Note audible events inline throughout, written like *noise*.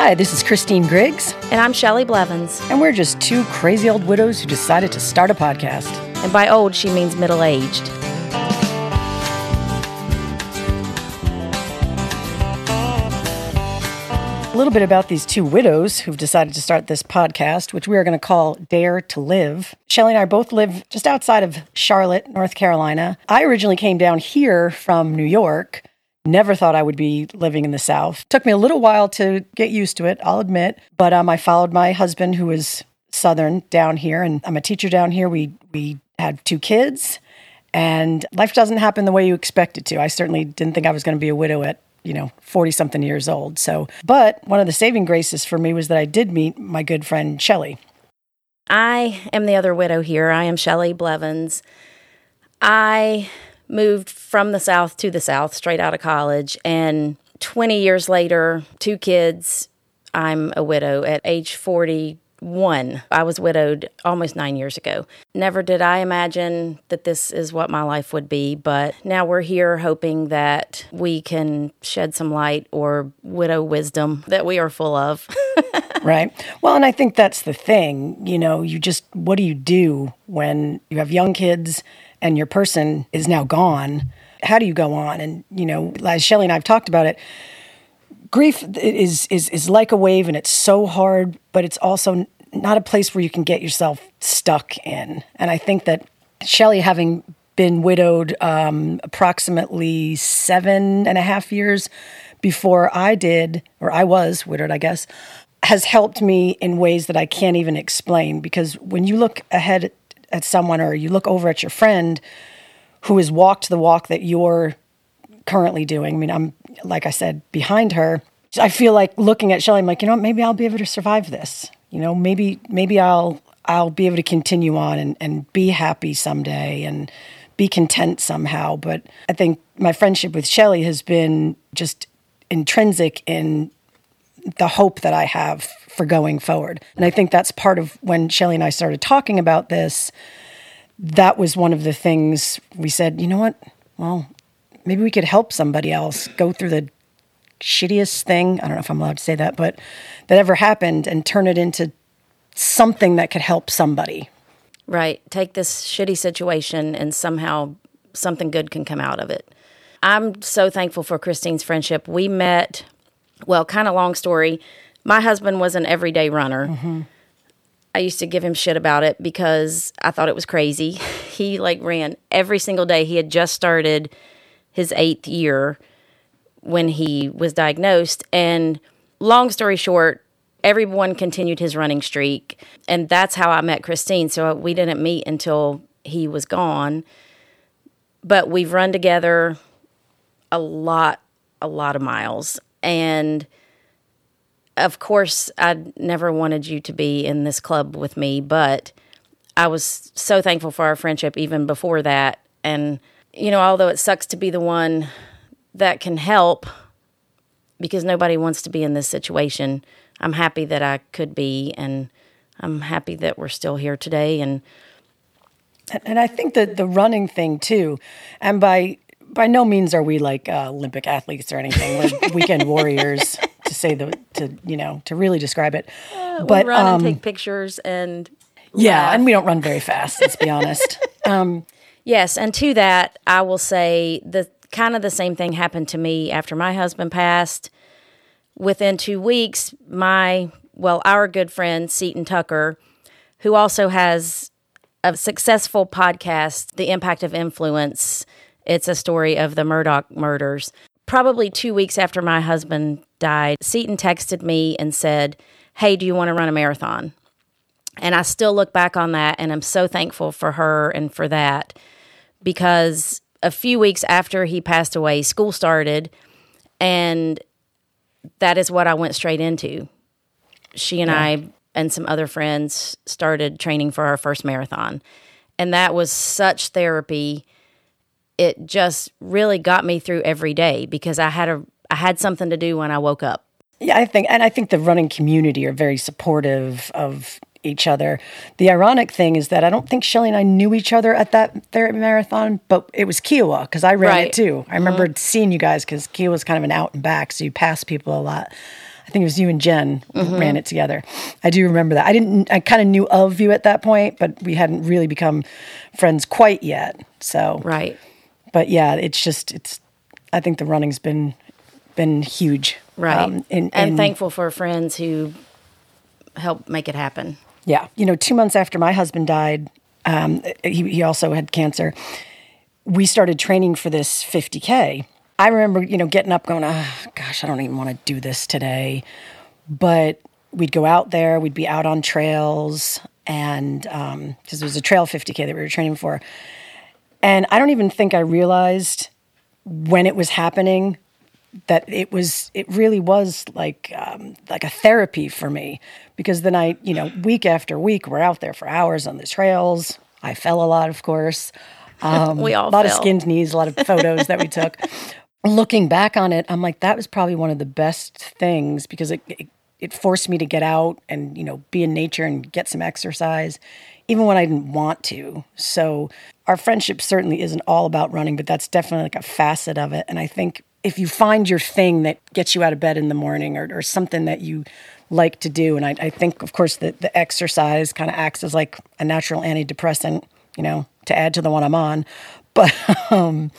Hi, this is Christine Griggs, And I'm Shelley Blevins. and we're just two crazy old widows who decided to start a podcast. And by old, she means middle aged. A little bit about these two widows who've decided to start this podcast, which we are going to call Dare to Live. Shelley and I both live just outside of Charlotte, North Carolina. I originally came down here from New York. Never thought I would be living in the South. Took me a little while to get used to it, I'll admit. But um, I followed my husband, who is Southern, down here, and I'm a teacher down here. We we had two kids, and life doesn't happen the way you expect it to. I certainly didn't think I was going to be a widow at you know 40 something years old. So, but one of the saving graces for me was that I did meet my good friend Shelley. I am the other widow here. I am Shelley Blevins. I moved from the South to the South straight out of college. And 20 years later, two kids, I'm a widow at age 41. I was widowed almost nine years ago. Never did I imagine that this is what my life would be, but now we're here hoping that we can shed some light or widow wisdom that we are full of. *laughs* right? Well, and I think that's the thing. You know, you just, what do you do when you have young kids and your person is now gone? How do you go on? And, you know, as Shelley and I have talked about it, grief is, is, is like a wave and it's so hard, but it's also not a place where you can get yourself stuck in. And I think that Shelley, having been widowed um, approximately seven and a half years before I did, or I was widowed, I guess, has helped me in ways that I can't even explain. Because when you look ahead at someone or you look over at your friend who has walked the walk that you're currently doing, I mean, I'm, like I said, behind her. I feel like looking at Shelley, I'm like, you know what, maybe I'll be able to survive this. You know, maybe, maybe I'll, I'll be able to continue on and, and be happy someday and be content somehow. But I think my friendship with Shelley has been just intrinsic in the hope that I have for going forward. And I think that's part of when Shelley and I started talking about this. That was one of the things we said, you know what? Well, maybe we could help somebody else go through the shittiest thing. I don't know if I'm allowed to say that, but that ever happened and turn it into something that could help somebody. Right. Take this shitty situation and somehow something good can come out of it. I'm so thankful for Christine's friendship. We met, well, kind of long story. My husband was an everyday runner. I used to give him shit about it because I thought it was crazy. *laughs* He like ran every single day. He had just started his eighth year when he was diagnosed. And long story short, everyone continued his running streak. And that's how I met Christine. So uh, we didn't meet until he was gone. But we've run together a lot, a lot of miles. And of course, I never wanted you to be in this club with me, but I was so thankful for our friendship even before that. And, you know, although it sucks to be the one that can help because nobody wants to be in this situation, I'm happy that I could be. And I'm happy that we're still here today. And And I think that the running thing too, and by by no means are we like uh, Olympic athletes or anything. We're *laughs* weekend warriors, say the to you know to really describe it. but, we run and take pictures and Yeah, laugh. and we don't run very fast. Let's be honest. *laughs* Um, Yes, and to that, I will say the kind of the same thing happened to me after my husband passed. Within two weeks, my well, our good friend Seaton Tucker, who also has a successful podcast, The Impact of Influence. It's a story of the Murdaugh murders. Probably two weeks after my husband died, Seaton texted me and said, Hey, do you want to run a marathon? And I still look back on that and I'm so thankful for her and for that because a few weeks after he passed away, school started and that is what I went straight into. She and I and some other friends started training for our first marathon. And that was such therapy. It just really got me through every day because I had a I had something to do when I woke up. yeah, I think, and I think the running community are very supportive of each other. The ironic thing is that I don't think Shelley and I knew each other at that therapy marathon, but it was Kiawah because I ran Right. it too. I remember mm-hmm. seeing you guys because Kiawah's kind of an out and back, so you pass people a lot. I think it was you and Jen mm-hmm. ran it together. I do remember that. I didn't. I kind of knew of you at that point, but we hadn't really become friends quite yet. So Right. but yeah, it's just it's. I think the running's been been huge. Right. Um, and in- thankful for friends who help make it happen. Yeah. You know, two months after my husband died, um, he, he also had cancer. We started training for this 50K. I remember, you know, getting up going, oh, gosh, I don't even want to do this today. But we'd go out there, we'd be out on trails, and because it was a trail 50K that we were training for. And I don't even think I realized when it was happening that it was it really was like um, like a therapy for me because then I you know week after week we're out there for hours on the trails. I fell a lot, of course. *laughs* Um, We all a lot of skinned knees, a lot of photos that we took. *laughs* Looking back on it, I'm like that was probably one of the best things because it, it it forced me to get out and you know be in nature and get some exercise even when I didn't want to. So our friendship certainly isn't all about running, but that's definitely like a facet of it. And I think if you find your thing that gets you out of bed in the morning or, or something that you like to do, and I, I think, of course, that the exercise kind of acts as like a natural antidepressant, you know, to add to the one I'm on. *laughs* But um,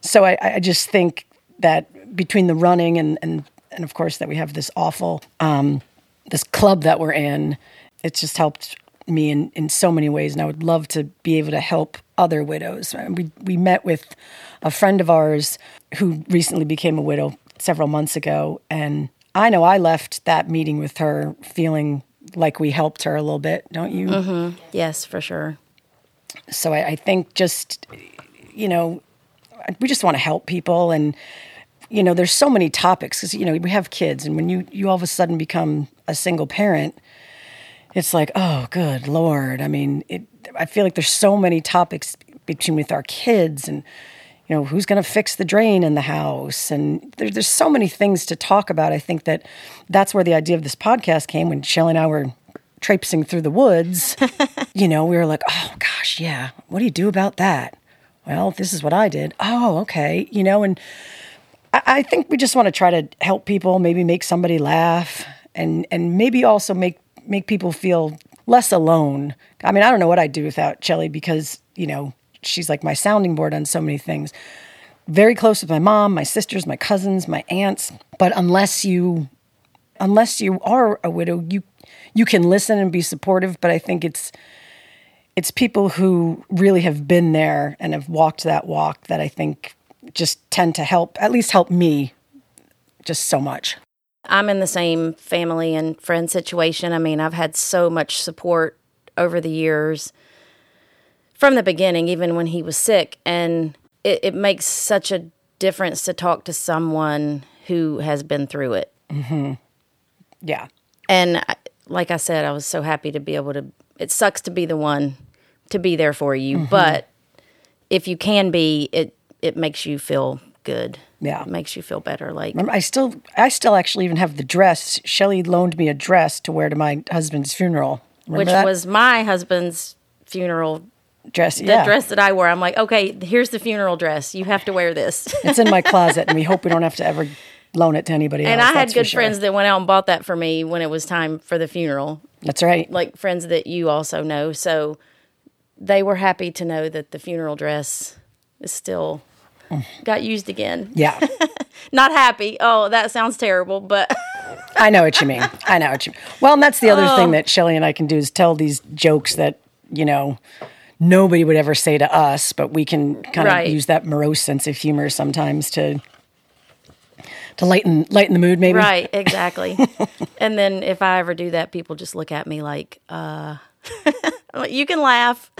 so I, I just think that between the running and, and, and of course, that we have this awful, um, this club that we're in, it's just helped me in, in so many ways. And I would love to be able to help other widows. We, we met with a friend of ours who recently became a widow several months ago. And I know I left that meeting with her feeling like we helped her a little bit, don't you? Mm-hmm. Yes, for sure. So I, I think just, you know, we just want to help people. And, you know, there's so many topics because, you know, we have kids. And when you, you all of a sudden become a single parent, it's like, oh, good Lord. I mean, it, I feel like there's so many topics between with our kids and, you know, who's going to fix the drain in the house? And there, there's so many things to talk about. I think that that's where the idea of this podcast came when Shelley and I were traipsing through the woods. *laughs* you know, we were like, oh gosh, yeah, what do you do about that? Well, this is what I did. Oh, okay. You know, and I, I think we just want to try to help people, maybe make somebody laugh and and maybe also make make people feel less alone. I mean, I don't know what I'd do without Shelley because, you know, she's like my sounding board on so many things. Very close with my mom, my sisters, my cousins, my aunts. But unless you unless you are a widow, you you can listen and be supportive, but I think it's it's people who really have been there and have walked that walk that I think just tend to help at least help me just so much. I'm in the same family and friend situation. I mean, I've had so much support over the years from the beginning, even when he was sick. And it, it makes such a difference to talk to someone who has been through it. Mm-hmm. Yeah. And I- like I said, I was so happy to be able to. It sucks to be the one to be there for you, mm-hmm. but if you can be, it it makes you feel good. Yeah. it makes you feel better. Like Remember, I still, I still actually even have the dress. Shelley loaned me a dress to wear to my husband's funeral. Remember which that was my husband's funeral dress? the Yeah, dress that I wore. I'm like, okay, here's the funeral dress. You have to wear this. *laughs* it's in my closet, and we *laughs* hope we don't have to ever loan it to anybody and else. I had good sure. friends that went out and bought that for me when it was time for the funeral, That's right. like friends that you also know. So they were happy to know that the funeral dress is still *laughs* got used again. Yeah, *laughs* Not happy. Oh, that sounds terrible, but *laughs* I know what you mean. I know what you mean. Well, and that's the other Oh. thing that Shelley and I can do is tell these jokes that you know nobody would ever say to us, but we can kind Right. of use that morose sense of humor sometimes to to lighten lighten the mood, maybe. right, exactly. and then if I ever do that, people just look at me like, uh, like, you can laugh.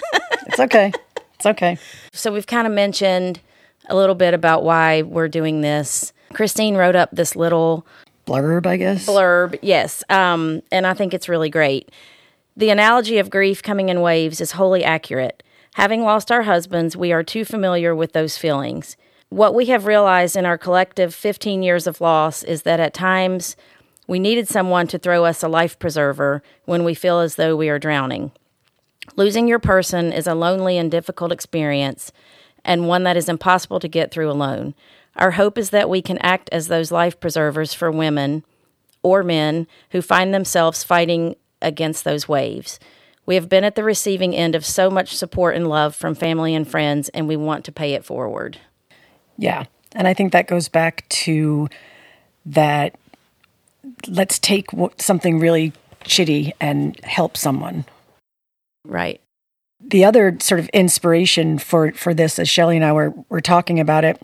It's okay. It's okay. So we've kind of mentioned a little bit about why we're doing this. Christine wrote up this little Blurb, I guess. blurb, yes, um, and I think it's really great. The analogy of grief coming in waves is wholly accurate. Having lost our husbands, we are too familiar with those feelings. What we have realized in our collective 15 years of loss is that at times we needed someone to throw us a life preserver when we feel as though we are drowning. Losing your person is a lonely and difficult experience, and one that is impossible to get through alone. Our hope is that we can act as those life preservers for women or men who find themselves fighting against those waves. We have been at the receiving end of so much support and love from family and friends, and we want to pay it forward. Yeah. And I think that goes back to that let's take something really shitty and help someone. Right. The other sort of inspiration for, for this, as Shelley and I were, were talking about it,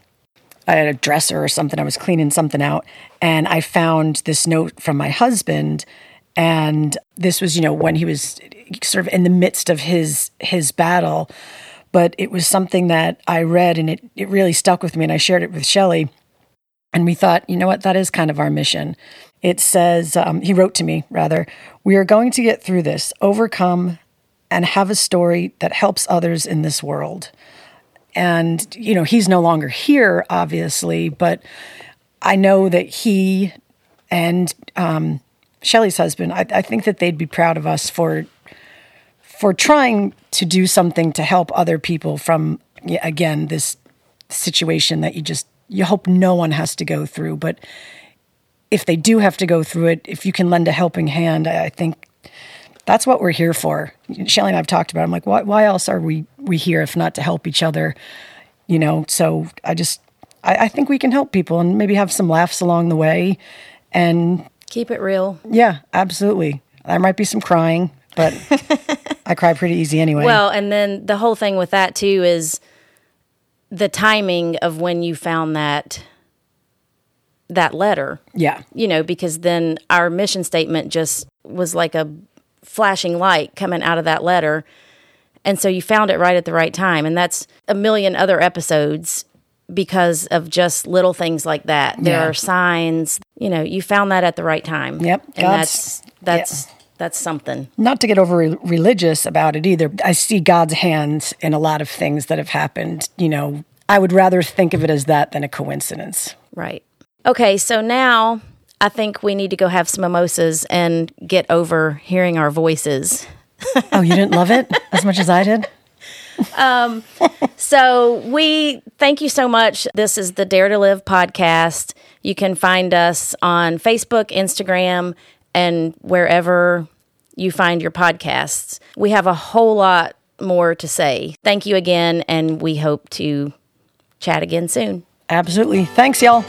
I had a dresser or something. I was cleaning something out, and I found this note from my husband. And this was, you know, when he was sort of in the midst of his his battle. But it was something that I read, and it it really stuck with me. And I shared it with Shelley, and we thought, you know what, that is kind of our mission. It says, um, he wrote to me rather, we are going to get through this, overcome, and have a story that helps others in this world. And, you know, he's no longer here, obviously, but I know that he and um, Shelley's husband, I, I think that they'd be proud of us for for trying to do something to help other people from again this situation that you just you hope no one has to go through but if they do have to go through it if you can lend a helping hand i, I think that's what we're here for. Shelley and I've talked about. It. I'm like, why, why else are we we here if not to help each other? You know. So I just I, I think we can help people and maybe have some laughs along the way, and keep it real. Yeah, absolutely. There might be some crying, but *laughs* I cry pretty easy anyway. Well, and then the whole thing with that too is the timing of when you found that that letter. Yeah. You know, because then our mission statement just was like a flashing light coming out of that letter. And so you found it right at the right time. And that's a million other episodes because of just little things like that. There yeah. are signs, you know, you found that at the right time. Yep. And God's, that's that's yeah. that's something. Not to get over religious about it either. I see God's hands in a lot of things that have happened, you know. I would rather think of it as that than a coincidence. Right. Okay, so now I think we need to go have some mimosas and get over hearing our voices. *laughs* oh, you didn't love it as much as I did? um, so we thank you so much. This is the Dare to Live podcast. You can find us on Facebook, Instagram, and wherever you find your podcasts. We have a whole lot more to say. Thank you again, and we hope to chat again soon. Absolutely. Thanks, y'all.